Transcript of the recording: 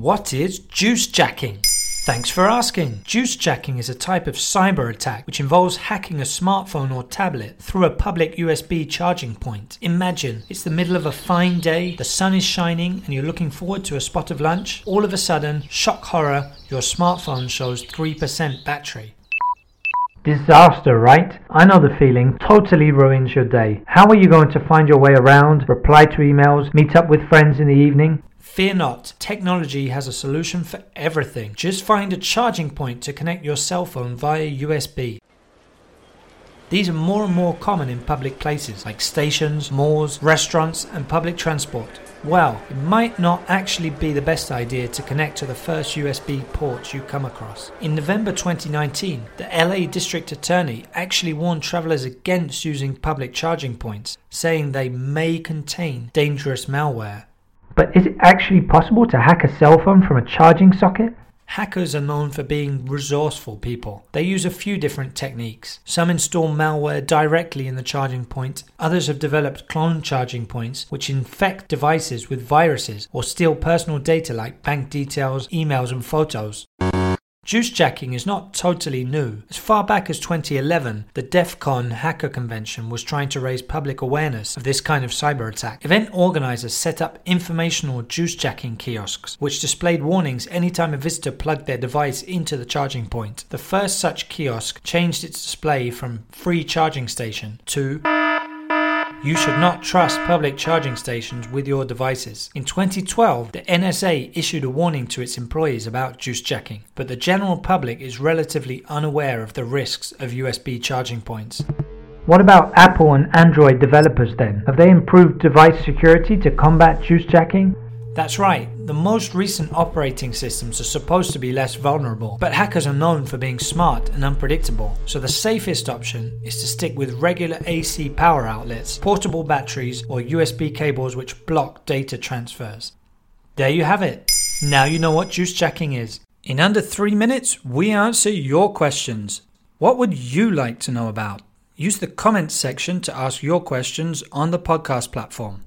What is juice jacking? Thanks for asking. Juice jacking is a type of cyber attack which involves hacking a smartphone or tablet through a public USB charging point. Imagine it's the middle of a fine day, the sun is shining, and you're looking forward to a spot of lunch. All of a sudden, shock horror, your smartphone shows 3% battery. Disaster, right? I know the feeling. Totally ruins your day. How are you going to find your way around, reply to emails, meet up with friends in the evening? Fear not, technology has a solution for everything. Just find a charging point to connect your cell phone via USB. These are more and more common in public places like stations, malls, restaurants, and public transport. Well, it might not actually be the best idea to connect to the first USB port you come across. In November 2019, the LA District Attorney actually warned travelers against using public charging points, saying they may contain dangerous malware. But is it actually possible to hack a cell phone from a charging socket? Hackers are known for being resourceful people. They use a few different techniques. Some install malware directly in the charging point. Others have developed clone charging points which infect devices with viruses or steal personal data like bank details, emails, and photos. Juice jacking is not totally new. As far back as 2011, the DEF CON hacker convention was trying to raise public awareness of this kind of cyber attack. Event organizers set up informational juice jacking kiosks, which displayed warnings anytime a visitor plugged their device into the charging point. The first such kiosk changed its display from free charging station to you should not trust public charging stations with your devices. In 2012, the NSA issued a warning to its employees about juice jacking, but the general public is relatively unaware of the risks of USB charging points. What about Apple and Android developers then? Have they improved device security to combat juice jacking? That's right, the most recent operating systems are supposed to be less vulnerable, but hackers are known for being smart and unpredictable, so the safest option is to stick with regular AC power outlets, portable batteries, or USB cables which block data transfers. There you have it. Now you know what juice jacking is. In under three minutes, we answer your questions. What would you like to know about? Use the comments section to ask your questions on the podcast platform.